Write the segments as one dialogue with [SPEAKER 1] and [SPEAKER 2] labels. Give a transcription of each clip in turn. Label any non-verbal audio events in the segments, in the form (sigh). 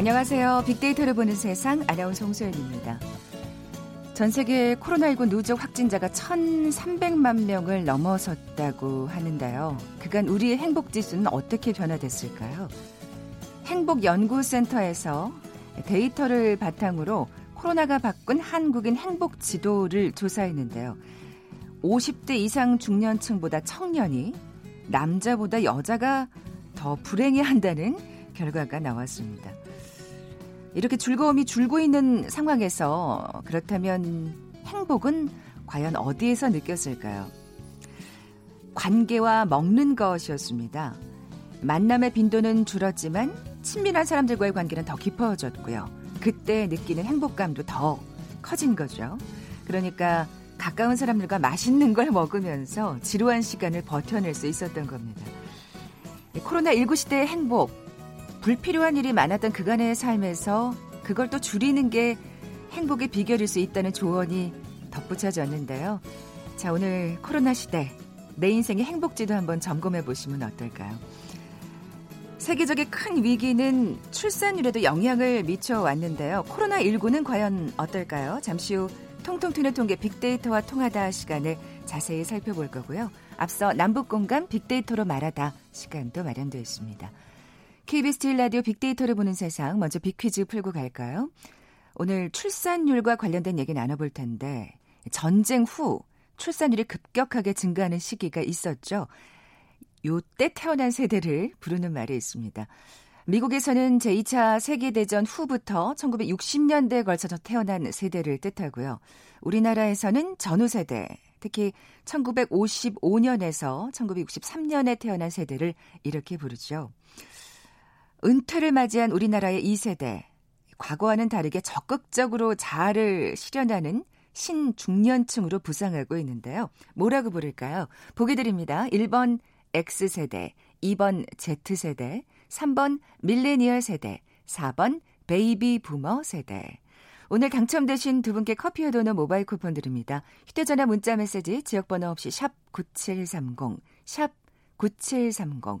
[SPEAKER 1] 안녕하세요. 빅데이터를 보는 세상 아나운서 홍소연입니다. 전 세계 코로나19 누적 확진자가 1,300만 명을 넘어섰다고 하는데요. 그간 우리의 행복 지수는 어떻게 변화됐을까요? 행복연구센터에서 데이터를 바탕으로 코로나가 바꾼 한국인 행복 지도를 조사했는데요. 50대 이상 중년층보다 청년이 남자보다 여자가 더 불행해한다는 결과가 나왔습니다. 이렇게 즐거움이 줄고 있는 상황에서 그렇다면 행복은 과연 어디에서 느꼈을까요? 관계와 먹는 것이었습니다. 만남의 빈도는 줄었지만 친밀한 사람들과의 관계는 더 깊어졌고요. 그때 느끼는 행복감도 더 커진 거죠. 그러니까 가까운 사람들과 맛있는 걸 먹으면서 지루한 시간을 버텨낼 수 있었던 겁니다. 코로나19 시대의 행복, 불필요한 일이 많았던 그간의 삶에서 그걸 또 줄이는 게 행복의 비결일 수 있다는 조언이 덧붙여졌는데요. 자, 오늘 코로나 시대 내 인생의 행복지도 한번 점검해 보시면 어떨까요? 세계적인 큰 위기는 출산율에도 영향을 미쳐 왔는데요. 코로나19는 과연 어떨까요? 잠시 후 통통 튀는 통계 빅데이터와 통하다 시간을 자세히 살펴볼 거고요. 앞서 남북 공감 빅데이터로 말하다 시간도 마련되어 있습니다. KBS 제 라디오 빅데이터를 보는 세상 먼저 빅퀴즈 풀고 갈까요? 오늘 출산율과 관련된 얘기 나눠볼 텐데 전쟁 후 출산율이 급격하게 증가하는 시기가 있었죠. 요때 태어난 세대를 부르는 말이 있습니다. 미국에서는 제2차 세계대전 후부터 1960년대에 걸쳐서 태어난 세대를 뜻하고요. 우리나라에서는 전후 세대, 특히 1955년에서 1963년에 태어난 세대를 이렇게 부르죠. 은퇴를 맞이한 우리나라의 2세대. 과거와는 다르게 적극적으로 자아를 실현하는 신중년층으로 부상하고 있는데요. 뭐라고 부를까요? 보기 드립니다. 1번 X세대, 2번 Z세대, 3번 밀레니얼 세대, 4번 베이비 부머 세대. 오늘 당첨되신 두 분께 커피와 도넛 모바일 쿠폰 드립니다. 휴대전화 문자 메시지 지역번호 없이 샵 9730, 샵 9730.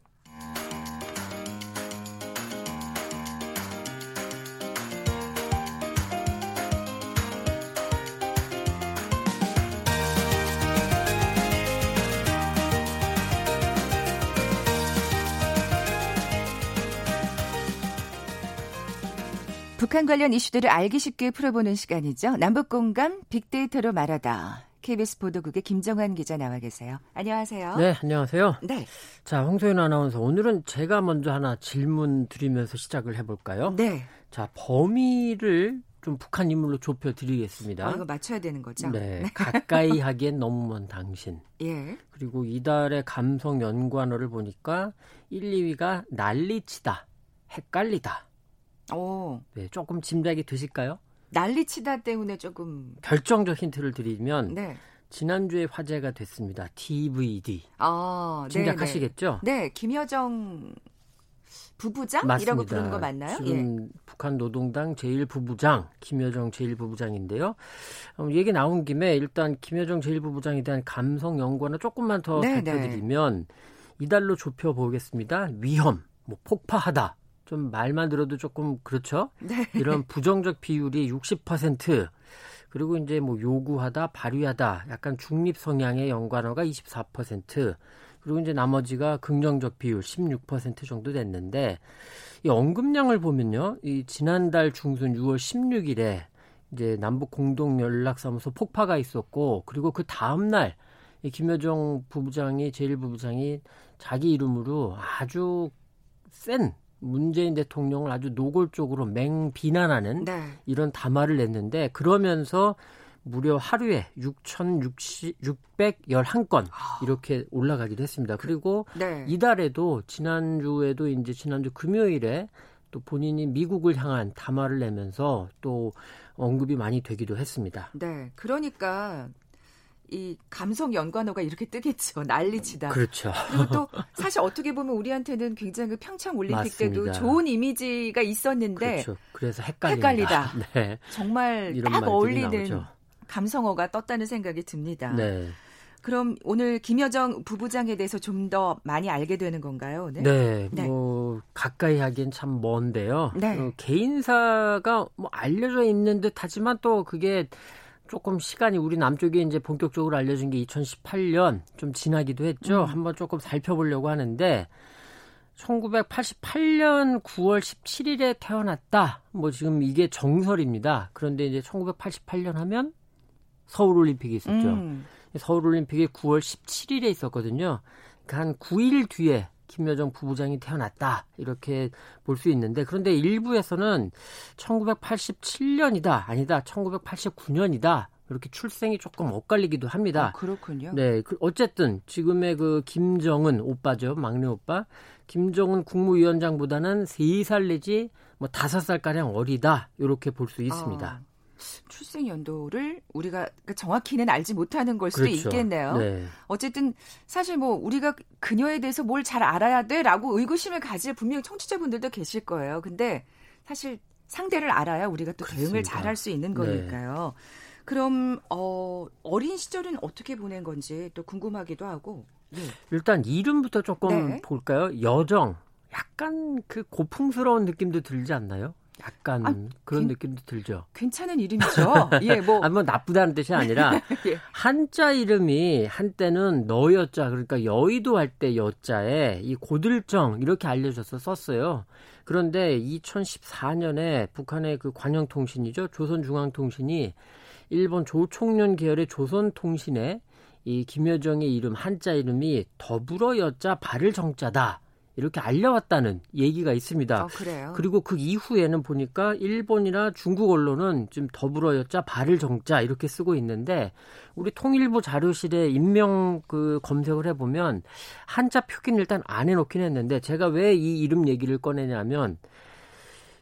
[SPEAKER 1] 북한 관련 이슈들을 알기 쉽게 풀어보는 시간이죠. 남북 공감 빅데이터로 말하다. KBS 보도국의 김정환 기자 나와 계세요. 안녕하세요.
[SPEAKER 2] 네, 안녕하세요.
[SPEAKER 1] 네.
[SPEAKER 2] 자, 홍소연 아나운서 오늘은 제가 먼저 하나 질문 드리면서 시작을 해볼까요?
[SPEAKER 1] 네.
[SPEAKER 2] 자, 범위를 좀 북한 인물로 좁혀 드리겠습니다.
[SPEAKER 1] 아, 이거 맞춰야 되는 거죠?
[SPEAKER 2] 네. 가까이 (laughs) 하기엔 너무 먼 당신.
[SPEAKER 1] 예.
[SPEAKER 2] 그리고 이달의 감성 연관어를 보니까 1, 2위가 난리치다, 헷갈리다.
[SPEAKER 1] 오.
[SPEAKER 2] 네, 조금 짐작이 되실까요?
[SPEAKER 1] 난리치다 때문에 조금
[SPEAKER 2] 결정적 힌트를 드리면
[SPEAKER 1] 네.
[SPEAKER 2] 지난주에 화제가 됐습니다. DVD.
[SPEAKER 1] 아,
[SPEAKER 2] 짐작하시겠죠?
[SPEAKER 1] 네, 네. 김여정 부부장
[SPEAKER 2] 맞습니다.
[SPEAKER 1] 이라고 부르는 거 맞나요?
[SPEAKER 2] 지금
[SPEAKER 1] 예.
[SPEAKER 2] 북한 노동당 제1부부장 김여정 제1부부장인데요. 음, 얘기 나온 김에 일단 김여정 제1부부장에 대한 감성 연관을 조금만 더
[SPEAKER 1] 네,
[SPEAKER 2] 살펴드리면 이달로 좁혀 보겠습니다. 위험, 뭐 폭파하다. 좀 말만 들어도 조금 그렇죠.
[SPEAKER 1] 네.
[SPEAKER 2] 이런 부정적 비율이 60% 그리고 이제 뭐 요구하다, 발휘하다, 약간 중립 성향의 연관어가 24%, 그리고 이제 나머지가 긍정적 비율 16% 정도 됐는데 이 언급량을 보면요, 이 지난달 중순 6월 16일에 이제 남북 공동 연락사무소 폭파가 있었고 그리고 그 다음 날 이 김여정 부부장이 제일 부부장이 자기 이름으로 아주 센 문재인 대통령을 아주 노골적으로 맹 비난하는
[SPEAKER 1] 네.
[SPEAKER 2] 이런 담화를 냈는데 그러면서 무려 하루에 6,611건 이렇게 올라가기도 했습니다. 그리고
[SPEAKER 1] 네.
[SPEAKER 2] 이달에도 지난주에도 이제 지난주 금요일에 또 본인이 미국을 향한 담화를 내면서 또 언급이 많이 되기도 했습니다.
[SPEAKER 1] 네. 그러니까 이 감성 연관어가 이렇게 뜨겠죠. (laughs) 난리치다.
[SPEAKER 2] 그렇죠.
[SPEAKER 1] 그리고 또 사실 어떻게 보면 우리한테는 굉장히 그 평창 올림픽 맞습니다. 때도 좋은 이미지가 있었는데
[SPEAKER 2] 그렇죠. 그래서.
[SPEAKER 1] 헷갈리다. (laughs) 네. 정말 딱 어울리는 나오죠. 감성어가 떴다는 생각이 듭니다. 네. 그럼 오늘 김여정 부부장에 대해서 좀 더 많이 알게 되는 건가요?
[SPEAKER 2] 오늘? 네, 네. 뭐 가까이 하기엔 참 먼데요. 네. 어, 개인사가 뭐 알려져 있는 듯하지만 또 그게 조금 시간이 우리 남쪽에 이제 본격적으로 알려진 게 2018년 좀 지나기도 했죠. 음. 한번 조금 살펴보려고 하는데 1988년 9월 17일에 태어났다. 뭐 지금 이게 정설입니다. 그런데 이제 1988년 하면 서울 올림픽이 있었죠. 음. 서울 올림픽이 9월 17일에 있었거든요. 그러니까 한 9일 뒤에 김여정 부부장이 태어났다. 이렇게 볼 수 있는데 그런데 일부에서는 1987년이다. 아니다. 1989년이다. 이렇게 출생이 조금 엇갈리기도 합니다.
[SPEAKER 1] 아, 그렇군요.
[SPEAKER 2] 네. 그 어쨌든 지금의 그 김정은 오빠죠. 막내 오빠. 김정은 국무위원장보다는 3살 내지 뭐 5살 가량 어리다. 이렇게 볼 수 있습니다. 아.
[SPEAKER 1] 출생 연도를 우리가 그러니까 정확히는 알지 못하는 걸 수도 그렇죠. 있겠네요. 네. 어쨌든 사실 뭐 우리가 그녀에 대해서 뭘 잘 알아야 돼라고 의구심을 가질 분명히 청취자분들도 계실 거예요. 근데 사실 상대를 알아야 우리가 또 그렇습니다. 대응을 잘할 수 있는 네. 거니까요. 네. 그럼 어, 어린 시절은 어떻게 보낸 건지 또 궁금하기도 하고.
[SPEAKER 2] 네. 일단 이름부터 조금 네. 볼까요? 여정. 약간 그 고풍스러운 느낌도 들지 않나요? 약간 아, 그런 괜, 느낌도 들죠.
[SPEAKER 1] 괜찮은 이름이죠. 예, (laughs) 뭐.
[SPEAKER 2] 아, 뭐 나쁘다는 뜻이 아니라 (laughs) 예. 한자 이름이 한때는 너여자 그러니까 여의도 할 때 여자에 이 고들정 이렇게 알려져서 썼어요. 그런데 2014년에 북한의 그 관영통신이죠. 조선중앙통신이 일본 조총련 계열의 조선통신에 이 김여정의 이름 한자 이름이 더불어 여자 발을 정자다. 이렇게 알려왔다는 얘기가 있습니다.
[SPEAKER 1] 어, 그래요?
[SPEAKER 2] 그리고 그 이후에는 보니까 일본이나 중국 언론은 좀 더불어였자 발을 정자 이렇게 쓰고 있는데 우리 통일부 자료실에 임명 그 검색을 해보면 한자 표기는 일단 안 해놓긴 했는데 제가 왜 이 이름 얘기를 꺼내냐면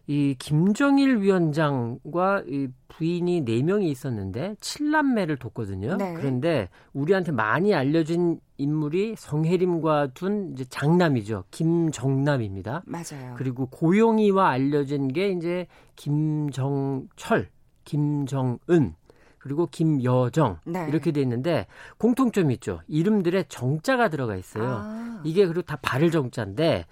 [SPEAKER 2] 이 김정일 위원장과 이 부인이 네 명이 있었는데 칠남매를 뒀거든요. 네. 그런데 우리한테 많이 알려진 인물이 성혜림과 둔 이제 장남이죠. 김정남입니다.
[SPEAKER 1] 맞아요.
[SPEAKER 2] 그리고 고용이와 알려진 게 이제 김정철, 김정은, 그리고 김여정 네. 이렇게 돼 있는데 공통점이 있죠. 이름들의 정자가 들어가 있어요. 아. 이게 그리고 다 발을 정자인데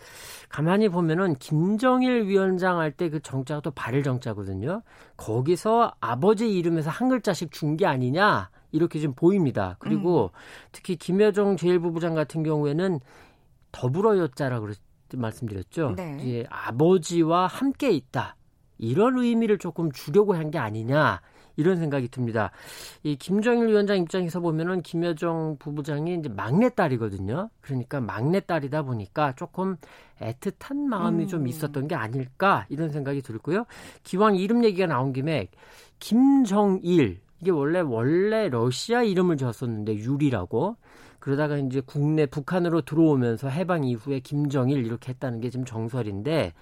[SPEAKER 2] 가만히 보면은 김정일 위원장 할 때 그 정자가 또 발을 정자거든요. 거기서 아버지 이름에서 한 글자씩 준 게 아니냐 이렇게 좀 보입니다. 그리고 음. 특히 김여정 제1부부장 같은 경우에는 더불어였자라고 말씀드렸죠. 네. 이제 아버지와 함께 있다. 이런 의미를 조금 주려고 한 게 아니냐 이런 생각이 듭니다. 이 김정일 위원장 입장에서 보면은 김여정 부부장이 이제 막내딸이거든요. 그러니까 막내딸이다 보니까 조금 애틋한 마음이 음. 좀 있었던 게 아닐까 이런 생각이 들고요. 기왕 이름 얘기가 나온 김에 김정일 이게 원래 원래 러시아 이름을 줬었는데 유리라고 그러다가 이제 국내 북한으로 들어오면서 해방 이후에 김정일 이렇게 했다는 게 지금 정설인데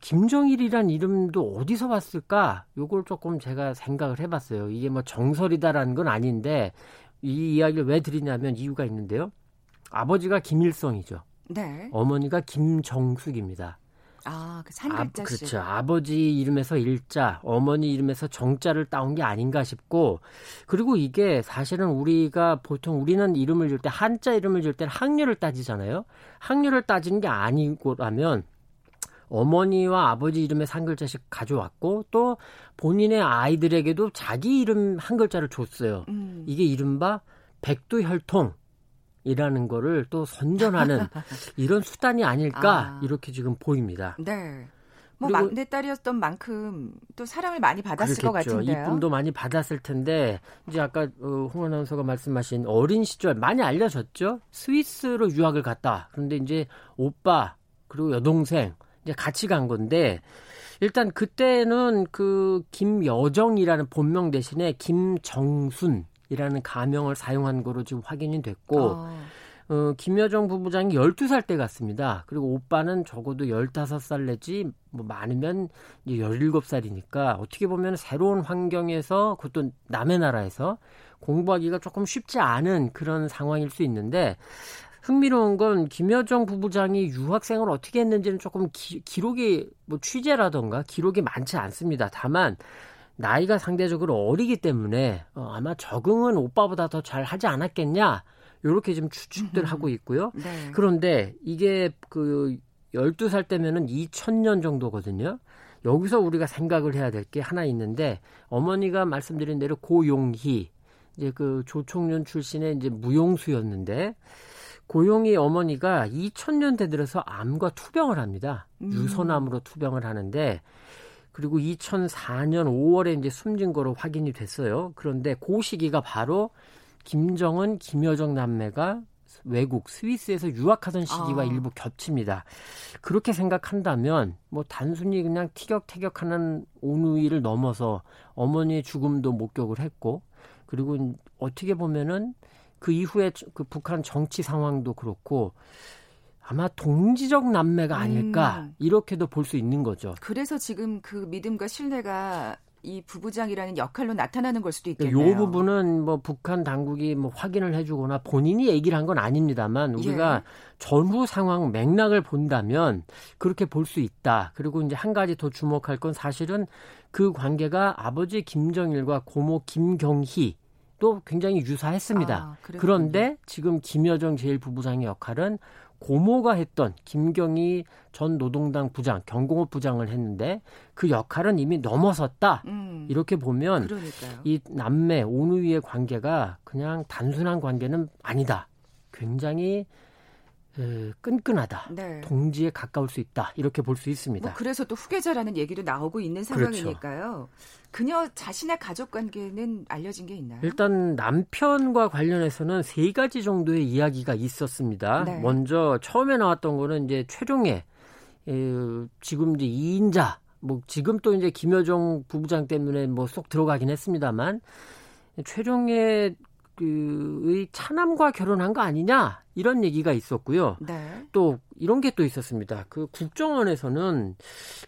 [SPEAKER 2] 김정일이란 이름도 어디서 봤을까? 요걸 조금 제가 생각을 해봤어요. 이게 뭐 정설이다라는 건 아닌데 이 이야기를 왜 드리냐면 이유가 있는데요. 아버지가 김일성이죠. 네. 어머니가 김정숙입니다.
[SPEAKER 1] 아, 그산 글자씩.
[SPEAKER 2] 아, 그렇죠. 아버지 이름에서 일자, 어머니 이름에서 정자를 따온 게 아닌가 싶고, 그리고 이게 사실은 우리가 보통 우리는 이름을 줄 때 한자 이름을 줄 때는 학렬을 따지잖아요. 학렬을 따지는 게 아니고라면 어머니와 아버지 이름의 한 글자씩 가져왔고 또 본인의 아이들에게도 자기 이름 한 글자를 줬어요. 음. 이게 이른바 백두혈통. 이라는 거를 또 선전하는 (laughs) 이런 수단이 아닐까 아. 이렇게 지금 보입니다.
[SPEAKER 1] 네. 뭐 막내 딸이었던 만큼 또 사랑을 많이 받았을 그렇겠죠. 것 같은데요.
[SPEAKER 2] 이쁨도 많이 받았을 텐데 이제 아까 어, 홍 아나운서가 말씀하신 어린 시절 많이 알려졌죠. 스위스로 유학을 갔다. 그런데 이제 오빠 그리고 여동생 이제 같이 간 건데 일단 그때는 그 김여정이라는 본명 대신에 김정순 이라는 가명을 사용한 거로 지금 확인이 됐고 어. 어, 김여정 부부장이 12살 때 갔습니다. 그리고 오빠는 적어도 15살 내지 뭐 많으면 이제 17살이니까 어떻게 보면 새로운 환경에서 그것도 남의 나라에서 공부하기가 조금 쉽지 않은 그런 상황일 수 있는데 흥미로운 건 김여정 부부장이 유학생을 어떻게 했는지는 조금 기, 기록이 뭐 취재라던가 기록이 많지 않습니다. 다만 나이가 상대적으로 어리기 때문에 어, 아마 적응은 오빠보다 더 잘 하지 않았겠냐 요렇게 좀 추측들 하고 있고요. 네. 그런데 이게 그 12살 때면은 2000년 정도거든요. 여기서 우리가 생각을 해야 될 게 하나 있는데 어머니가 말씀드린 대로 고용희 이제 그 조총련 출신의 이제 무용수였는데 고용희 어머니가 2000년대 들어서 암과 투병을 합니다. 음. 유선암으로 투병을 하는데 그리고 2004년 5월에 이제 숨진 거로 확인이 됐어요. 그런데 그 시기가 바로 김정은, 김여정 남매가 외국 스위스에서 유학하던 시기와 아. 일부 겹칩니다. 그렇게 생각한다면 뭐 단순히 그냥 티격태격하는 온누이를 넘어서 어머니의 죽음도 목격을 했고 그리고 어떻게 보면은 그 이후에 그 북한 정치 상황도 그렇고 아마 동지적 남매가 아닐까 음. 이렇게도 볼 수 있는 거죠.
[SPEAKER 1] 그래서 지금 그 믿음과 신뢰가 이 부부장이라는 역할로 나타나는 걸 수도 있겠네요.
[SPEAKER 2] 이 부분은 뭐 북한 당국이 뭐 확인을 해주거나 본인이 얘기를 한 건 아닙니다만 우리가 예. 전후 상황 맥락을 본다면 그렇게 볼 수 있다. 그리고 이제 한 가지 더 주목할 건 사실은 그 관계가 아버지 김정일과 고모 김경희 또 굉장히 유사했습니다. 아, 그런데 지금 김여정 제일 부부장의 역할은 고모가 했던 김경희 전 노동당 부장, 경공업 부장을 했는데 그 역할은 이미 넘어섰다. 음, 이렇게 보면 그러니까요. 이 남매 오누이의 관계가 그냥 단순한 관계는 아니다. 굉장히 그 끈끈하다. 네. 동지에 가까울 수 있다. 이렇게 볼 수 있습니다.
[SPEAKER 1] 뭐 그래서 또 후계자라는 얘기도 나오고 있는 그렇죠. 상황이니까요. 그렇죠. 그녀 자신의 가족 관계는 알려진 게 있나요?
[SPEAKER 2] 일단 남편과 관련해서는 세 가지 정도의 이야기가 있었습니다. 네. 먼저 처음에 나왔던 거는 이제 최종의 지금 이제 2인자 뭐 지금 또 이제 김여정 부부장 때문에 뭐 쏙 들어가긴 했습니다만 최종의 그의 차남과 결혼한 거 아니냐 이런 얘기가 있었고요. 네. 또 이런 게 또 있었습니다. 그 국정원에서는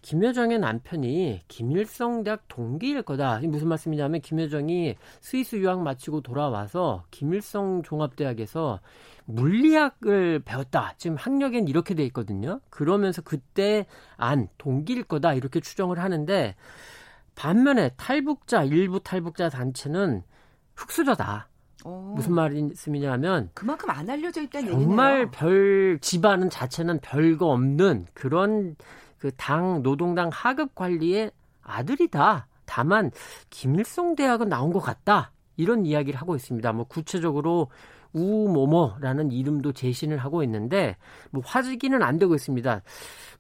[SPEAKER 2] 김여정의 남편이 김일성 대학 동기일 거다. 무슨 말씀이냐면 김여정이 스위스 유학 마치고 돌아와서 김일성 종합대학에서 물리학을 배웠다. 지금 학력엔 이렇게 돼 있거든요. 그러면서 그때 안 동기일 거다 이렇게 추정을 하는데 반면에 탈북자 일부 탈북자 단체는 흑수저다. 오. 어. 무슨 말씀이냐면
[SPEAKER 1] 그만큼 안 알려져 있다는
[SPEAKER 2] 얘기네요. 정말 별 집안은 자체는 별거 없는 그런 그 당 노동당 하급 관리의 아들이다. 다만 김일성 대학은 나온 것 같다. 이런 이야기를 하고 있습니다. 뭐 구체적으로 우모모라는 이름도 제시를 하고 있는데 뭐 화직이는 안 되고 있습니다.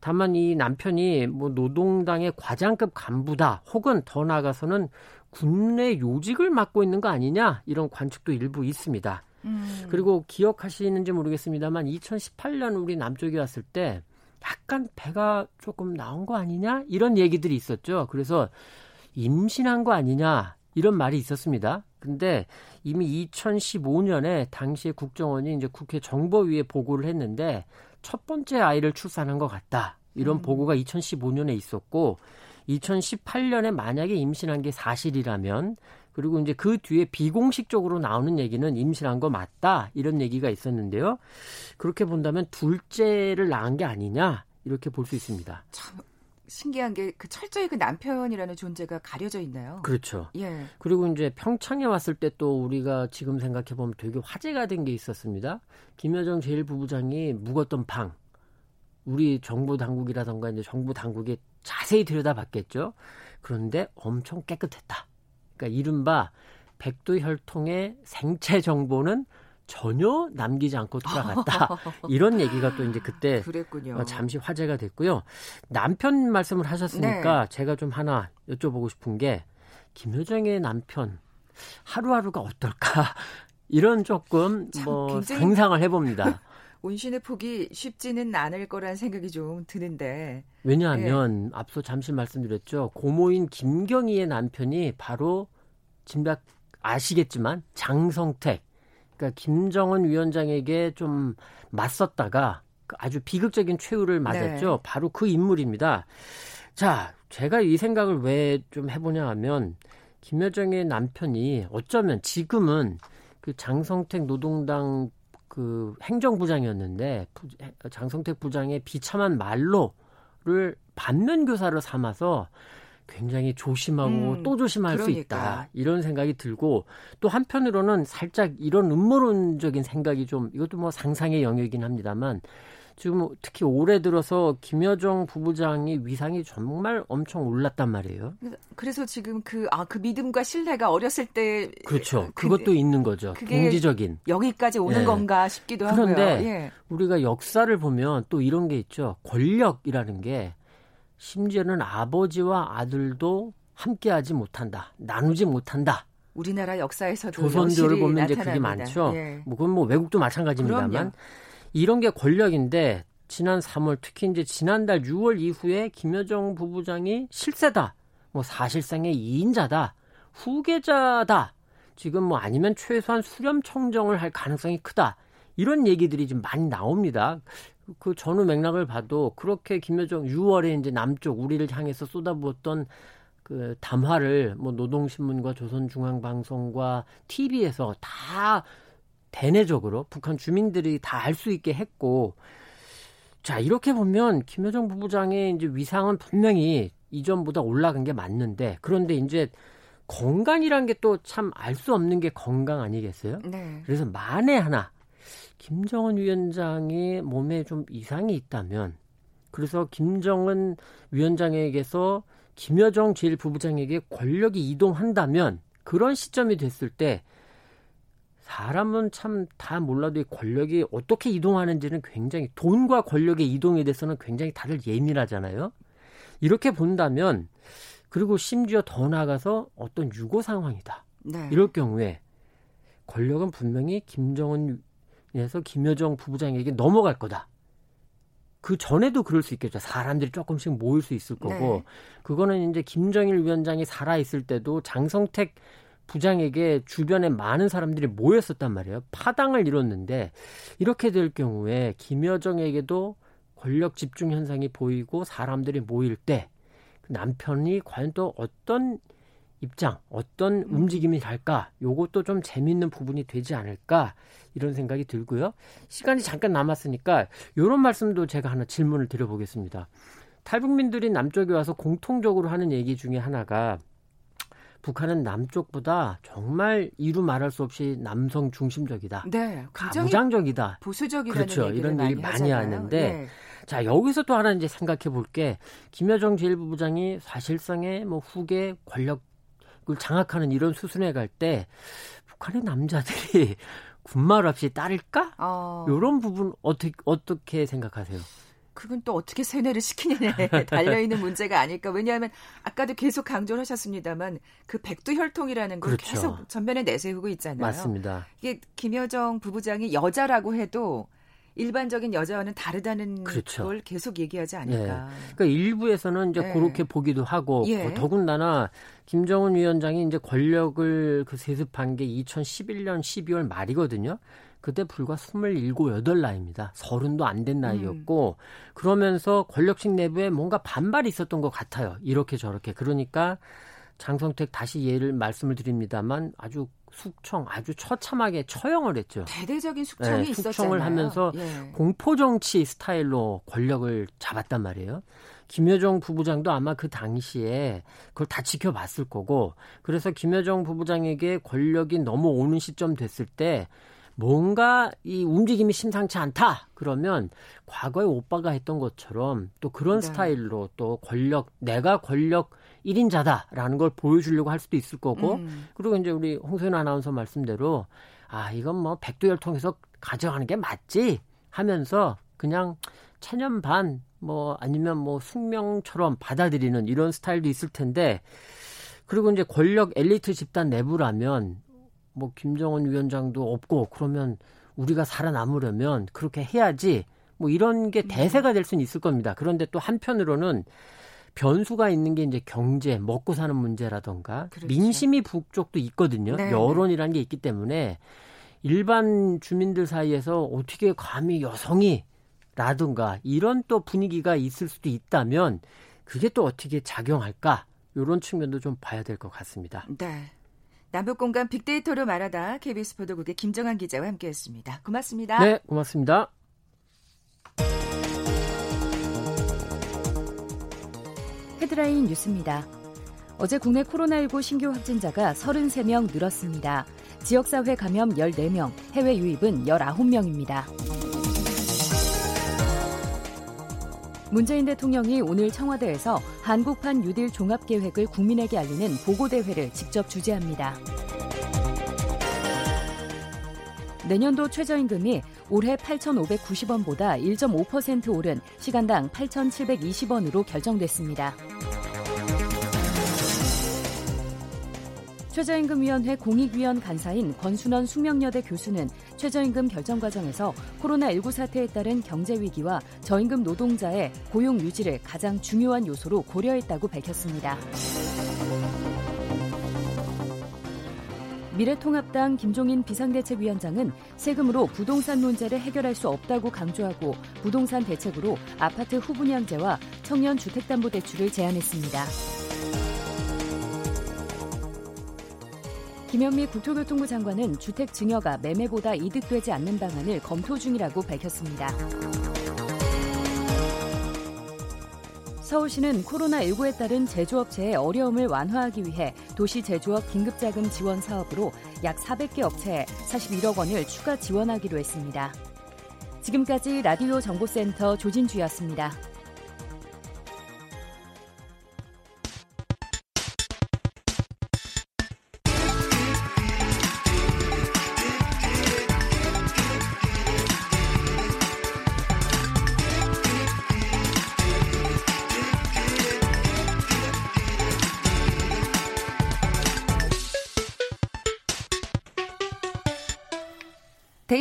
[SPEAKER 2] 다만 이 남편이 뭐 노동당의 과장급 간부다 혹은 더 나아가서는 군내 요직을 맡고 있는 거 아니냐 이런 관측도 일부 있습니다. 음. 그리고 기억하시는지 모르겠습니다만 2018년 우리 남쪽에 왔을 때 약간 배가 조금 나온 거 아니냐 이런 얘기들이 있었죠. 그래서 임신한 거 아니냐 이런 말이 있었습니다. 근데 이미 2015년에 당시에 국정원이 이제 국회 정보위에 보고를 했는데 첫 번째 아이를 출산한 것 같다. 이런 음. 보고가 2015년에 있었고 2018년에 만약에 임신한 게 사실이라면 그리고 이제 그 뒤에 비공식적으로 나오는 얘기는 임신한 거 맞다 이런 얘기가 있었는데요. 그렇게 본다면 둘째를 낳은 게 아니냐 이렇게 볼 수 있습니다.
[SPEAKER 1] 참 신기한 게 그 철저히 그 남편이라는 존재가 가려져 있나요?
[SPEAKER 2] 그렇죠. 예. 그리고 이제 평창에 왔을 때 또 우리가 지금 생각해 보면 되게 화제가 된 게 있었습니다. 김여정 제1부부장이 묵었던 방. 우리 정부 당국이라던가 이제 정부 당국이 자세히 들여다봤겠죠. 그런데 엄청 깨끗했다. 그러니까 이른바 백도 혈통의 생체 정보는 전혀 남기지 않고 돌아갔다. (laughs) 이런 얘기가 또 이제 그때 그랬군요. 어, 잠시 화제가 됐고요. 남편 말씀을 하셨으니까 네. 제가 좀 하나 여쭤보고 싶은 게 김효정의 남편 하루하루가 어떨까? (laughs) 이런 조금 뭐 상상을 해봅니다. (laughs)
[SPEAKER 1] 온신의 폭이 쉽지는 않을 거란 생각이 좀 드는데.
[SPEAKER 2] 왜냐하면 네. 앞서 잠시 말씀드렸죠. 고모인 김경희의 남편이 바로 진박 아시겠지만 장성택 그러니까 김정은 위원장에게 좀 맞섰다가 그 아주 비극적인 최후를 맞았죠. 네. 바로 그 인물입니다. 자, 제가 이 생각을 왜 좀 해보냐 하면 김여정의 남편이 어쩌면 지금은 그 장성택 노동당 그 행정부장이었는데 장성택 부장의 비참한 말로를 반면 교사로 삼아서 굉장히 조심하고 음, 또 조심할 그러니까. 수 있다 이런 생각이 들고 또 한편으로는 살짝 이런 음모론적인 생각이 좀 이것도 뭐 상상의 영역이긴 합니다만 지금 특히 올해 들어서 김여정 부부장이 위상이 정말 엄청 올랐단 말이에요.
[SPEAKER 1] 그래서 지금 그, 아, 그 믿음과 신뢰가 어렸을 때.
[SPEAKER 2] 그렇죠. 그, 것도 있는 거죠. 경지적인.
[SPEAKER 1] 여기까지 오는 예. 건가 싶기도
[SPEAKER 2] 하고요.
[SPEAKER 1] 그런데
[SPEAKER 2] 예. 우리가 역사를 보면 또 이런 게 있죠. 권력이라는 게 심지어는 아버지와 아들도 함께하지 못한다. 나누지 못한다.
[SPEAKER 1] 우리나라 역사에서도
[SPEAKER 2] 조선조를 보면 이제 그게 많죠. 예. 뭐 그건 뭐 외국도 마찬가지입니다만 그럼요. 이런 게 권력인데 지난 3월 특히 이제 지난달 6월 이후에 김여정 부부장이 실세다. 뭐 사실상의 2인자다. 후계자다. 지금 뭐 아니면 최소한 수렴 청정을 할 가능성이 크다. 이런 얘기들이 좀 많이 나옵니다. 그 전후 맥락을 봐도 그렇게 김여정 6월에 이제 남쪽 우리를 향해서 쏟아부었던 그 담화를 뭐 노동신문과 조선중앙방송과 TV에서 다 대내적으로 북한 주민들이 다 알 수 있게 했고 자 이렇게 보면 김여정 부부장의 이제 위상은 분명히 이전보다 올라간 게 맞는데 그런데 이제 건강이란 게 또 참 알 수 없는 게 건강 아니겠어요? 네. 그래서 만에 하나 김정은 위원장의 몸에 좀 이상이 있다면 그래서 김정은 위원장에게서 김여정 제1부부장에게 권력이 이동한다면 그런 시점이 됐을 때 사람은 참 다 몰라도 이 권력이 어떻게 이동하는지는 굉장히 돈과 권력의 이동에 대해서는 굉장히 다들 예민하잖아요. 이렇게 본다면 그리고 심지어 더 나아가서 어떤 유고 상황이다. 네. 이럴 경우에 권력은 분명히 김정은 에서 김여정 부부장에게 넘어갈 거다. 그 전에도 그럴 수 있겠죠. 사람들이 조금씩 모일 수 있을 거고, 네. 그거는 이제 김정일 위원장이 살아 있을 때도 장성택 부장에게 주변에 많은 사람들이 모였었단 말이에요. 파당을 이뤘는데 이렇게 될 경우에 김여정에게도 권력 집중 현상이 보이고 사람들이 모일 때그 남편이 과연 또 어떤 입장, 어떤 음. 움직임이 갈까? 요것도 좀 재밌는 부분이 되지 않을까? 이런 생각이 들고요. 시간이 잠깐 남았으니까 요런 말씀도 제가 하나 질문을 드려보겠습니다. 탈북민들이 남쪽에 와서 공통적으로 하는 얘기 중에 하나가 북한은 남쪽보다 정말 이루 말할 수 없이 남성 중심적이다. 네, 가부장적이다.
[SPEAKER 1] 보수적이라는
[SPEAKER 2] 그렇죠. 이런 얘기 많이, 하는데 네. 자 여기서 또 하나 이제 생각해 볼 게 김여정 제1부부장이 사실상의 뭐 후계 권력 을 장악하는 이런 수순에 갈 때 북한의 남자들이 (laughs) 군말 없이 따를까? 어. 이런 부분 어떻게 어떻게 생각하세요?
[SPEAKER 1] 그건 또 어떻게 세뇌를 시키느냐에 (laughs) 달려있는 문제가 아닐까. 왜냐하면 아까도 계속 강조를 하셨습니다만 그 백두 혈통이라는 걸 그렇죠. 계속 전면에 내세우고 있잖아요.
[SPEAKER 2] 맞습니다.
[SPEAKER 1] 이게 김여정 부부장이 여자라고 해도 일반적인 여자와는 다르다는 그렇죠. 걸 계속 얘기하지 않을까. 예.
[SPEAKER 2] 그러니까 일부에서는 이제 예. 그렇게 보기도 하고 예. 뭐 더군다나 김정은 위원장이 이제 권력을 그 세습한 게 2011년 12월 말이거든요. 그때 불과 27, 8 나이입니다. 서른도 안 된 나이였고 음. 그러면서 권력층 내부에 뭔가 반발이 있었던 것 같아요. 이렇게 저렇게. 그러니까 장성택 다시 예를 말씀을 드립니다만 아주 숙청 아주 처참하게 처형을 했죠.
[SPEAKER 1] 대대적인 숙청이 네,
[SPEAKER 2] 있었잖아요. 숙청을 하면서 예. 공포 정치 스타일로 권력을 잡았단 말이에요. 김여정 부부장도 아마 그 당시에 그걸 다 지켜봤을 거고 그래서 김여정 부부장에게 권력이 넘어오는 시점 됐을 때 뭔가 이 움직임이 심상치 않다. 그러면 과거에 오빠가 했던 것처럼 또 그런 네. 스타일로 또 권력, 내가 권력 1인자다라는 걸 보여주려고 할 수도 있을 거고, 음. 그리고 이제 우리 홍소연 아나운서 말씀대로, 아, 이건 뭐 백두혈통해서 가져가는 게 맞지? 하면서 그냥 체념 반, 뭐 아니면 뭐 숙명처럼 받아들이는 이런 스타일도 있을 텐데, 그리고 이제 권력 엘리트 집단 내부라면 뭐 김정은 위원장도 없고 그러면 우리가 살아남으려면 그렇게 해야지 뭐 이런 게 음. 대세가 될 수는 있을 겁니다. 그런데 또 한편으로는 변수가 있는 게 이제 경제, 먹고 사는 문제라던가 그렇죠. 민심이 북쪽도 있거든요. 네, 네. 여론이라는 게 있기 때문에 일반 주민들 사이에서 어떻게 감히 여성이 라든가 이런 또 분위기가 있을 수도 있다면 그게 또 어떻게 작용할까 이런 측면도 좀 봐야 될 것 같습니다.
[SPEAKER 1] 네. 남북 공간 빅데이터로 말하다 KBS 보도국의 김정한 기자와 함께했습니다. 고맙습니다.
[SPEAKER 2] 네, 고맙습니다.
[SPEAKER 3] 헤드라인 뉴스입니다. 어제 국내 코로나19 신규 확진자가 33명 늘었습니다. 지역사회 감염 14명, 해외 유입은 19명입니다. 문재인 대통령이 오늘 청와대에서 한국판 뉴딜 종합계획을 국민에게 알리는 보고대회를 직접 주재합니다. 내년도 최저임금이 올해 8,590원보다 1.5% 오른 시간당 8,720원으로 결정됐습니다. 최저임금위원회 공익위원 간사인 권순원 숙명여대 교수는 최저임금 결정 과정에서 코로나19 사태에 따른 경제 위기와 저임금 노동자의 고용 유지를 가장 중요한 요소로 고려했다고 밝혔습니다. 미래통합당 김종인 비상대책위원장은 세금으로 부동산 문제를 해결할 수 없다고 강조하고 부동산 대책으로 아파트 후분양제와 청년 주택담보대출을 제안했습니다. 김현미 국토교통부 장관은 주택 증여가 매매보다 이득되지 않는 방안을 검토 중이라고 밝혔습니다. 서울시는 코로나19에 따른 제조업체의 어려움을 완화하기 위해 도시 제조업 긴급자금 지원 사업으로 약 400개 업체에 41억 원을 추가 지원하기로 했습니다. 지금까지 라디오 정보센터 조진주였습니다.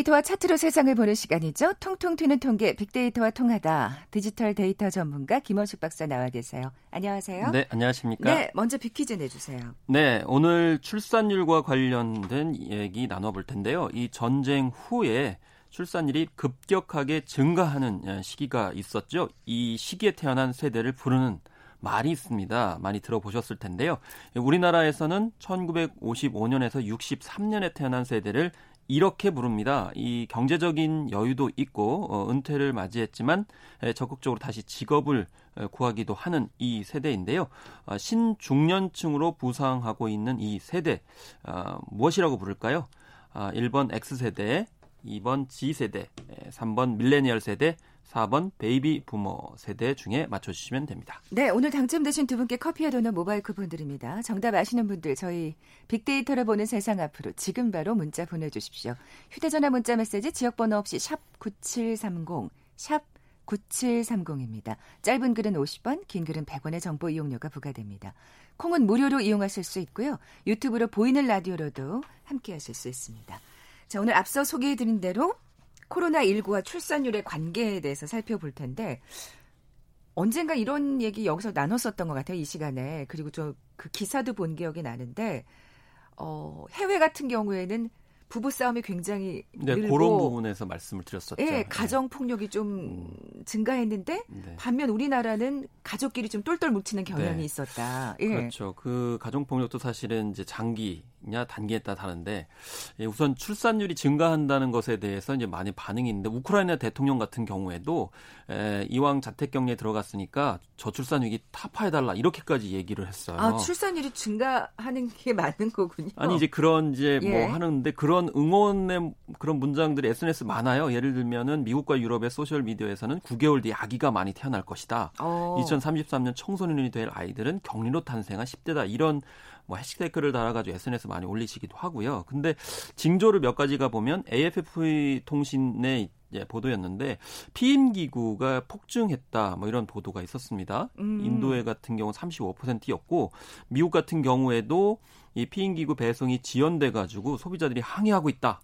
[SPEAKER 1] 데이터와 차트로 세상을 보는 시간이죠. 통통 튀는 통계 빅데이터와 통하다. 디지털 데이터 전문가 김원식 박사 나와 계세요. 안녕하세요.
[SPEAKER 4] 네, 안녕하십니까?
[SPEAKER 1] 네, 먼저 빅퀴즈 내주세요.
[SPEAKER 4] 네, 오늘 출산율과 관련된 얘기 나눠볼 텐데요. 이 전쟁 후에 출산율이 급격하게 증가하는 시기가 있었죠. 이 시기에 태어난 세대를 부르는 말이 있습니다. 많이 들어보셨을 텐데요. 우리나라에서는 1955년에서 63년에 태어난 세대를 이렇게 부릅니다. 이 경제적인 여유도 있고 어, 은퇴를 맞이했지만 에, 적극적으로 다시 직업을 에, 구하기도 하는 이 세대인데요. 어, 신중년층으로 부상하고 있는 이 세대 어, 무엇이라고 부를까요? 아, 1번 X세대, 2번 G세대, 3번 밀레니얼 세대, 4번 베이비 부머 세대 중에 맞춰주시면 됩니다.
[SPEAKER 1] 네, 오늘 당첨되신 두 분께 커피와 도넛 모바일 쿠폰 드립니다. 정답 아시는 분들 저희 빅데이터를 보는 세상 앞으로 지금 바로 문자 보내주십시오. 휴대전화 문자 메시지 지역번호 없이 샵 9730, 샵 9730입니다. 짧은 글은 50원, 긴 글은 100원의 정보 이용료가 부과됩니다. 콩은 무료로 이용하실 수 있고요. 유튜브로 보이는 라디오로도 함께 하실 수 있습니다. 자, 오늘 앞서 소개해드린 대로 코로나19와 출산율의 관계에 대해서 살펴볼 텐데 언젠가 이런 얘기 여기서 나눴었던 것 같아요. 이 시간에. 그리고 저 그 기사도 본 기억이 나는데 어, 해외 같은 경우에는 부부 싸움이 굉장히
[SPEAKER 4] 네,
[SPEAKER 1] 늘고
[SPEAKER 4] 그런 부분에서 말씀을 드렸었죠.
[SPEAKER 1] 예, 가정 폭력이 좀 음. 증가했는데
[SPEAKER 4] 네.
[SPEAKER 1] 반면 우리나라는 가족끼리 좀 똘똘 뭉치는 경향이
[SPEAKER 4] 네.
[SPEAKER 1] 있었다. 예.
[SPEAKER 4] 그렇죠. 그 가정 폭력도 사실은 이제 장기냐 단기에 따라 다른데 예, 우선 출산율이 증가한다는 것에 대해서 이제 많이 반응이 있는데 우크라이나 대통령 같은 경우에도 에, 이왕 자택 격리에 들어갔으니까 저출산 위기 타파해 달라 이렇게까지 얘기를 했어요.
[SPEAKER 1] 아, 출산율이 증가하는 게 (laughs) 맞는 거군요.
[SPEAKER 4] 아니 이제 그런 이제
[SPEAKER 1] 예.
[SPEAKER 4] 뭐 하는데 그런 응원의 그런 문장들이 SNS 많아요. 예를 들면은 미국과 유럽의 소셜 미디어에서는 9개월 뒤에 아기가 많이 태어날 것이다.
[SPEAKER 1] 어.
[SPEAKER 4] 2033년 청소년이 될 아이들은 격리로 탄생한 10대다. 이런 뭐 해시태그 댓글을 달아가지고 SNS 많이 올리시기도 하고요. 근데 징조를 몇 가지가 보면 AFP 통신의 예, 보도였는데 피임 기구가 폭증했다 뭐 이런 보도가 있었습니다.
[SPEAKER 1] 음.
[SPEAKER 4] 인도에 같은 경우 35%였고 미국 같은 경우에도 이 피임 기구 배송이 지연돼 가지고 소비자들이 항의하고 있다.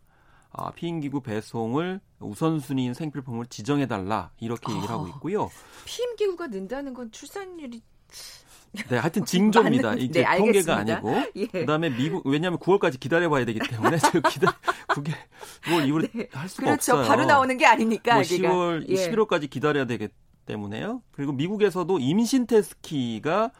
[SPEAKER 4] 아, 피임 기구 배송을 우선순위인 생필품을 지정해 달라 이렇게 얘기를
[SPEAKER 1] 아.
[SPEAKER 4] 하고 있고요.
[SPEAKER 1] 피임 기구가 는다는 건 출산율이
[SPEAKER 4] 네, 하여튼 징조입니다. 이게 네, 통계가 아니고. 예. 그다음에 미국 왜냐하면 9월까지 기다려봐야 되기 때문에 제가 기다 그게 9월 이후로 네. 할 수가
[SPEAKER 1] 그렇죠.
[SPEAKER 4] 없어요.
[SPEAKER 1] 바로 나오는 게 아니니까.
[SPEAKER 4] 뭐 10월, 예. 11월까지 기다려야 되기 때문에요. 그리고 미국에서도 임신 테스키가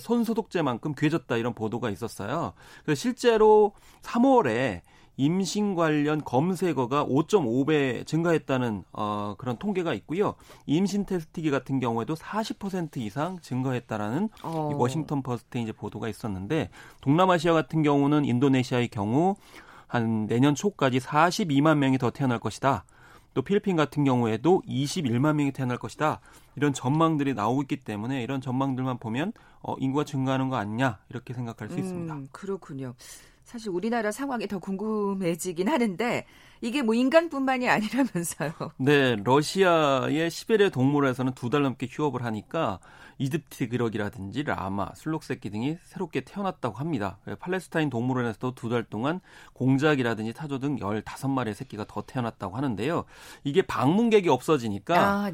[SPEAKER 4] 손 소독제만큼 괴졌다 이런 보도가 있었어요. 그래서 실제로 3월에 임신 관련 검색어가 5.5배 증가했다는 어, 그런 통계가 있고요. 임신 테스트기 같은 경우에도 40% 이상 증가했다라는 어. 이 워싱턴 포스트의 이제 보도가 있었는데 동남아시아 같은 경우는 인도네시아의 경우 한 내년 초까지 42만 명이 더 태어날 것이다. 또 필리핀 같은 경우에도 21만 명이 태어날 것이다. 이런 전망들이 나오고 있기 때문에 이런 전망들만 보면 어, 인구가 증가하는 거 아니냐 이렇게 생각할 수 음, 있습니다.
[SPEAKER 1] 그렇군요. 사실 우리나라 상황이 더 궁금해지긴 하는데 이게 뭐 인간뿐만이 아니라면서요.
[SPEAKER 4] 네, 러시아의 시베리아 동물원에서는 두 달 넘게 휴업을 하니까 이집트 그럭이라든지 라마, 술록새끼 등이 새롭게 태어났다고 합니다. 팔레스타인 동물원에서도 두 달 동안 공작이라든지 타조 등 15마리의 새끼가 더 태어났다고 하는데요. 이게 방문객이 없어지니까 아,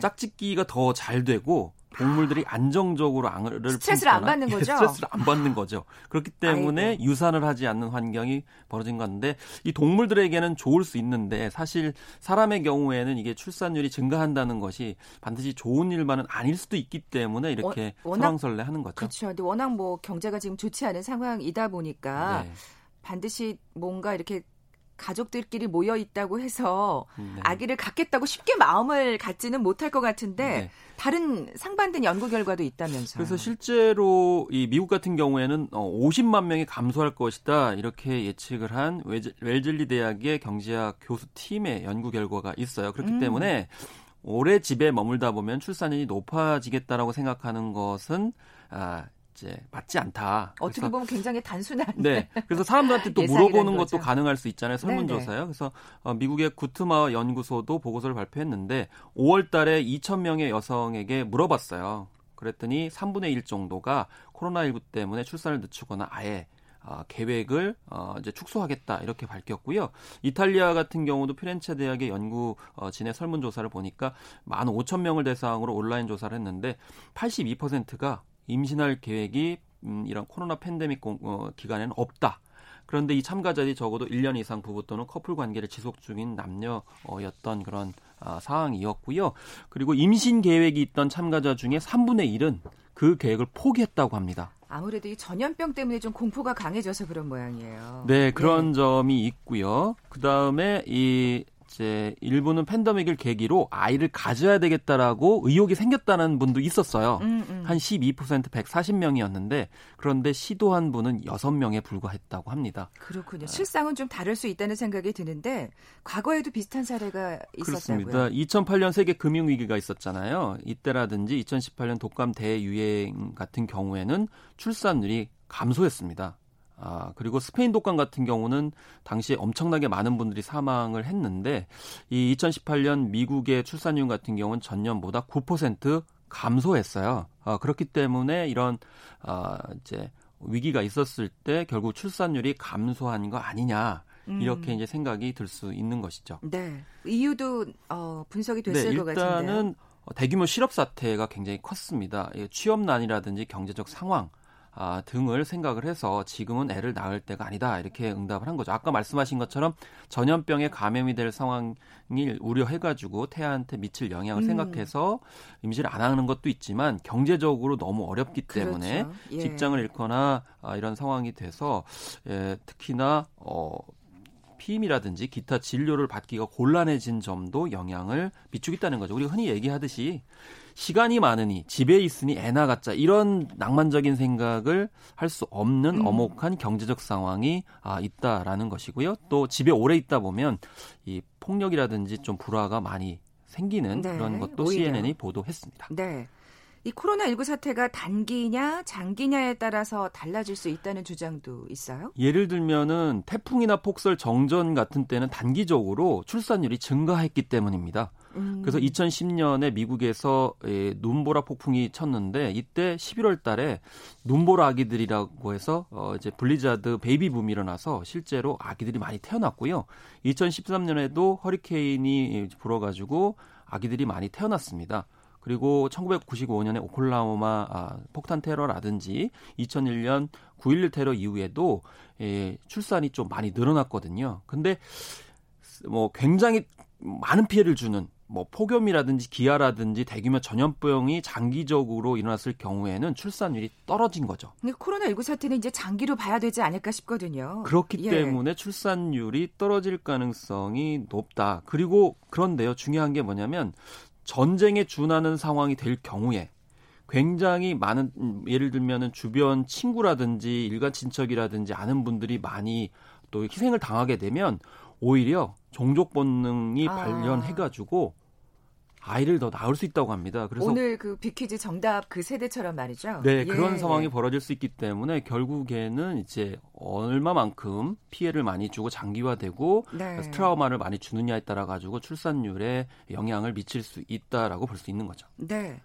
[SPEAKER 4] 짝짓기가 더 잘 되고 동물들이 안정적으로 앙을
[SPEAKER 1] 스트레스를 안 받는 (laughs) 거죠.
[SPEAKER 4] 스트레스를 안 받는 거죠. 그렇기 때문에 아이고. 유산을 하지 않는 환경이 벌어진 건데 이 동물들에게는 좋을 수 있는데 사실 사람의 경우에는 이게 출산율이 증가한다는 것이 반드시 좋은 일만은 아닐 수도 있기 때문에 이렇게 설왕설래하는 거죠.
[SPEAKER 1] 그렇죠. 근데 워낙 뭐 경제가 지금 좋지 않은 상황이다 보니까 네. 반드시 뭔가 이렇게 가족들끼리 모여 있다고 해서 네. 아기를 갖겠다고 쉽게 마음을 갖지는 못할 것 같은데 네. 다른 상반된 연구 결과도 있다면서요.
[SPEAKER 4] 그래서 실제로 이 미국 같은 경우에는 50만 어, 명이 감소할 것이다 이렇게 예측을 한 웰즐리 대학의 경제학 교수 팀의 연구 결과가 있어요. 그렇기 음. 때문에 오래 집에 머물다 보면 출산율이 높아지겠다라고 생각하는 것은 아, 이제 맞지 않다.
[SPEAKER 1] 어떻게 보면 굉장히 단순한.
[SPEAKER 4] 네. 그래서 사람들한테 또 (laughs) 물어보는 것도 가능할 수 있잖아요. 설문조사요. 그래서 어, 미국의 구트마 연구소도 보고서를 발표했는데 5월달에 2천 명의 여성에게 물어봤어요. 그랬더니 3분의 1 정도가 코로나19 때문에 출산을 늦추거나 아예 어, 계획을 어, 이제 축소하겠다 이렇게 밝혔고요. 이탈리아 같은 경우도 피렌체 대학의 연구진의 설문조사를 보니까 1만 5천 명을 대상으로 온라인 조사를 했는데 82%가 임신할 계획이 음, 이런 코로나 팬데믹 공, 어, 기간에는 없다. 그런데 이 참가자들이 적어도 1년 이상 부부 또는 커플 관계를 지속 중인 남녀였던 그런 아, 상황이었고요. 그리고 임신 계획이 있던 참가자 중에 3분의 1은 그 계획을 포기했다고 합니다.
[SPEAKER 1] 아무래도 이 전염병 때문에 좀 공포가 강해져서 그런 모양이에요.
[SPEAKER 4] 네, 그런 네. 점이 있고요. 그 다음에 이 이제 일부는 팬데믹을 계기로 아이를 가져야 되겠다라고 의혹이 생겼다는 분도 있었어요. 음, 음. 한12% 140명이었는데 그런데 시도한 분은 6명에 불과했다고 합니다.
[SPEAKER 1] 그렇군요. 실상은 좀 다를 수 있다는 생각이 드는데 과거에도 비슷한 사례가 있었다고요.
[SPEAKER 4] 그렇습니다. 2008년 세계 금융 위기가 있었잖아요. 이때라든지 2018년 독감 대유행 같은 경우에는 출산율이 감소했습니다. 아, 그리고 스페인 독감 같은 경우는 당시에 엄청나게 많은 분들이 사망을 했는데 이 2018년 미국의 출산율 같은 경우는 전년보다 9% 감소했어요. 아, 그렇기 때문에 이런 아, 이제 위기가 있었을 때 결국 출산율이 감소한 거 아니냐. 이렇게 음. 이제 생각이 들 수 있는 것이죠.
[SPEAKER 1] 네. 이유도 어, 분석이 됐을
[SPEAKER 4] 네,
[SPEAKER 1] 것 같은데요.
[SPEAKER 4] 일단은 대규모 실업 사태가 굉장히 컸습니다. 취업난이라든지 경제적 상황 아, 등을 생각을 해서 지금은 애를 낳을 때가 아니다 이렇게 응답을 한 거죠. 아까 말씀하신 것처럼 전염병에 감염이 될 상황을 우려해가지고 태아한테 미칠 영향을 음. 생각해서 임신을 안 하는 것도 있지만 경제적으로 너무 어렵기 때문에 그렇죠. 예. 직장을 잃거나 아, 이런 상황이 돼서 예, 특히나 어, 피임이라든지 기타 진료를 받기가 곤란해진 점도 영향을 미치고 있다는 거죠. 우리가 흔히 얘기하듯이 시간이 많으니 집에 있으니 애나 갖자 이런 낭만적인 생각을 할 수 없는 음. 엄혹한 경제적 상황이 아, 있다라는 것이고요. 또 집에 오래 있다 보면 이 폭력이라든지 좀 불화가 많이 생기는 네, 그런 것도 오히려. CNN이 보도했습니다.
[SPEAKER 1] 네. 이 코로나19 사태가 단기냐 장기냐에 따라서 달라질 수 있다는 주장도 있어요?
[SPEAKER 4] 예를 들면은 태풍이나 폭설 정전 같은 때는 단기적으로 출산율이 증가했기 때문입니다. 음. 그래서 2010년에 미국에서 예, 눈보라 폭풍이 쳤는데 이때 11월 달에 눈보라 아기들이라고 해서 어 이제 블리자드 베이비 붐이 일어나서 실제로 아기들이 많이 태어났고요. 2013년에도 허리케인이 불어 가지고 아기들이 많이 태어났습니다. 그리고 1995년에 오클라호마 아, 폭탄 테러라든지 2001년 9.11 테러 이후에도 예, 출산이 좀 많이 늘어났거든요. 근데 뭐 굉장히 많은 피해를 주는 뭐 폭염이라든지 기아라든지 대규모 전염병이 장기적으로 일어났을 경우에는 출산율이 떨어진 거죠.
[SPEAKER 1] 근데 코로나19 사태는 이제 장기로 봐야 되지 않을까 싶거든요.
[SPEAKER 4] 그렇기 예. 때문에 출산율이 떨어질 가능성이 높다. 그리고 그런데요, 중요한 게 뭐냐면 전쟁에 준하는 상황이 될 경우에 굉장히 많은 음, 예를 들면은 주변 친구라든지 일가 친척이라든지 아는 분들이 많이 또 희생을 당하게 되면 오히려 종족 본능이 아. 발현해가지고 아이를 더 낳을 수 있다고 합니다.
[SPEAKER 1] 그래서 오늘 그 비키즈 정답 그 세대처럼 말이죠.
[SPEAKER 4] 네, 예. 그런 상황이 벌어질 수 있기 때문에 결국에는 이제 얼마만큼 피해를 많이 주고 장기화되고 네. 트라우마를 많이 주느냐에 따라 가지고 출산율에 영향을 미칠 수 있다라고 볼 수 있는 거죠.
[SPEAKER 1] 네.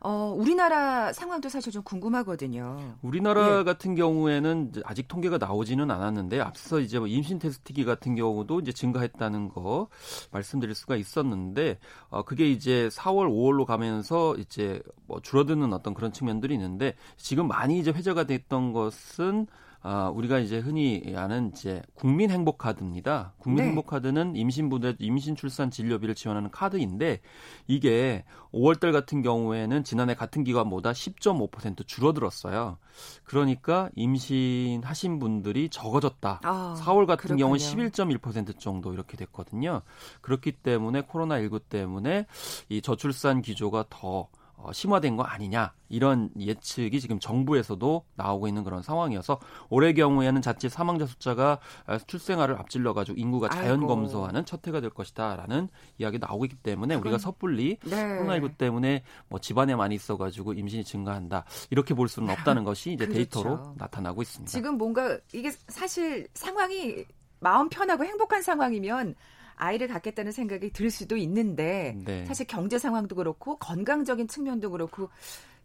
[SPEAKER 1] 어, 우리나라 상황도 사실 좀 궁금하거든요.
[SPEAKER 4] 우리나라 예. 같은 경우에는 아직 통계가 나오지는 않았는데 앞서 이제 뭐 임신 테스트기 같은 경우도 이제 증가했다는 거 말씀드릴 수가 있었는데 어, 그게 이제 4월, 5월로 가면서 이제 뭐 줄어드는 어떤 그런 측면들이 있는데 지금 많이 이제 회자가 됐던 것은 아, 우리가 이제 흔히 아는 이제 국민 행복 카드입니다. 국민 네. 행복 카드는 임신부대 임신 출산 진료비를 지원하는 카드인데 이게 5월 달 같은 경우에는 지난해 같은 기간보다 10.5% 줄어들었어요. 그러니까 임신하신 분들이 적어졌다. 아, 4월 같은 경우는 11.1% 정도 이렇게 됐거든요. 그렇기 때문에 코로나 19 때문에 이 저출산 기조가 더 어, 심화된 거 아니냐 이런 예측이 지금 정부에서도 나오고 있는 그런 상황이어서 올해 경우에는 자칫 사망자 숫자가 출생아를 앞질러 가지고 인구가 자연 검소하는 첫 해가 될 것이다라는 이야기 나오고 있기 때문에 우리가 섣불리 네. 코로나19 때문에 뭐 집안에 많이 있어 가지고 임신이 증가한다 이렇게 볼 수는 없다는 (laughs) 것이 이제 그렇죠. 데이터로 나타나고 있습니다.
[SPEAKER 1] 지금 뭔가 이게 사실 상황이 마음 편하고 행복한 상황이면 아이를 갖겠다는 생각이 들 수도 있는데 네. 사실 경제 상황도 그렇고 건강적인 측면도 그렇고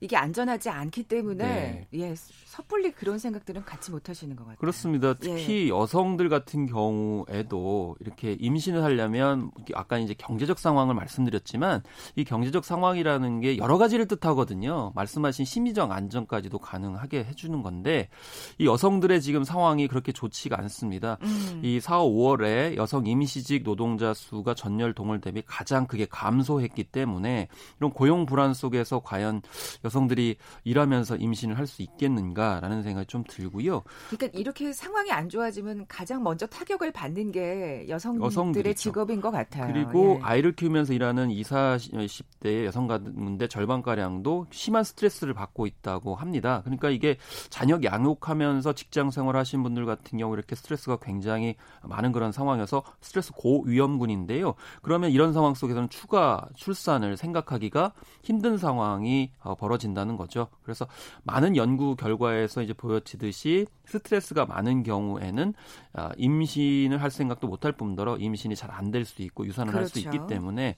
[SPEAKER 1] 이게 안전하지 않기 때문에 네. 예 섣불리 그런 생각들은 갖지 못하시는 것 같아요.
[SPEAKER 4] 그렇습니다. 특히 예. 여성들 같은 경우에도 이렇게 임신을 하려면 아까 이제 경제적 상황을 말씀드렸지만 이 경제적 상황이라는 게 여러 가지를 뜻하거든요. 말씀하신 심리적 안정까지도 가능하게 해주는 건데 이 여성들의 지금 상황이 그렇게 좋지가 않습니다. 음. 이 4, 5월에 여성 임시직 노동자 수가 전년 동월 대비 가장 크게 감소했기 때문에 이런 고용 불안 속에서 과연 여성들이 일하면서 임신을 할 수 있겠는가라는 생각이 좀 들고요.
[SPEAKER 1] 그러니까 이렇게 상황이 안 좋아지면 가장 먼저 타격을 받는 게 여성들의 여성들이죠. 직업인 것 같아요.
[SPEAKER 4] 그리고 예. 아이를 키우면서 일하는 20, 30대 여성 가운데 절반가량도 심한 스트레스를 받고 있다고 합니다. 그러니까 이게 자녀 양육하면서 직장 생활하신 분들 같은 경우 이렇게 스트레스가 굉장히 많은 그런 상황이어서 스트레스 고위험군인데요. 그러면 이런 상황 속에서는 추가 출산을 생각하기가 힘든 상황이 어, 벌어지 벌어진다는 거죠. 그래서 많은 연구 결과에서 이제 보여지듯이 스트레스가 많은 경우에는 아, 임신을 할 생각도 못할 뿐더러 임신이 잘 안 될 수 있고 유산을 그렇죠. 할수 있기 때문에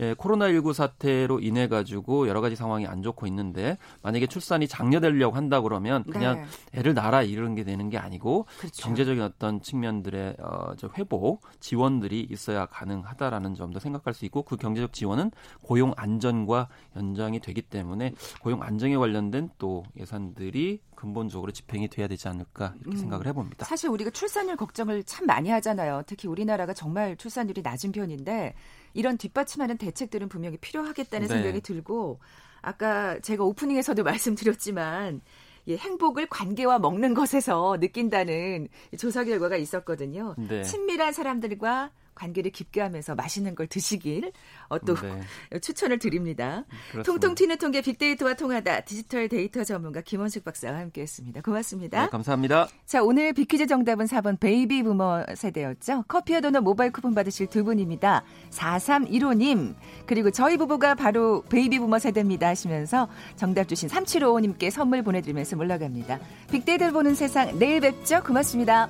[SPEAKER 4] 예, 코로나19 사태로 인해 가지고 여러 가지 상황이 안 좋고 있는데 만약에 출산이 장려되려고 한다 그러면 그냥 네. 애를 낳아 이런 게 되는 게 아니고 그렇죠. 경제적인 어떤 측면들의 어, 저 회복 지원들이 있어야 가능하다라는 점도 생각할 수 있고 그 경제적 지원은 고용 안전과 연장이 되기 때문에 고용 안정에 관련된 또 예산들이 근본적으로 집행이 돼야 되지 않을까 이렇게 음, 생각을 해봅니다.
[SPEAKER 1] 사실 우리가 출산율 걱정을 참 많이 하잖아요. 특히 우리나라가 정말 출산율이 낮은 편인데 이런 뒷받침하는 대책들은 분명히 필요하겠다는 네. 생각이 들고 아까 제가 오프닝에서도 (laughs) 말씀드렸지만 예, 행복을 관계와 먹는 것에서 느낀다는 조사 결과가 있었거든요. 네. 친밀한 사람들과 관계를 깊게 하면서 맛있는 걸 드시길 어, 또 네. (laughs) 추천을 드립니다. 그렇습니다. 통통 튀는 통계 빅데이터와 통하다 디지털 데이터 전문가 김원식 박사와 함께했습니다. 고맙습니다.
[SPEAKER 4] 네, 감사합니다.
[SPEAKER 1] 자 오늘 빅퀴즈 정답은 4번 베이비 부머 세대였죠. 커피와 도넛 모바일 쿠폰 받으실 두 분입니다. 4315님 그리고 저희 부부가 바로 베이비 부머 세대입니다 하시면서 정답 주신 3755님께 선물 보내드리면서 물러갑니다. 빅데이터를 보는 세상 내일 뵙죠. 고맙습니다.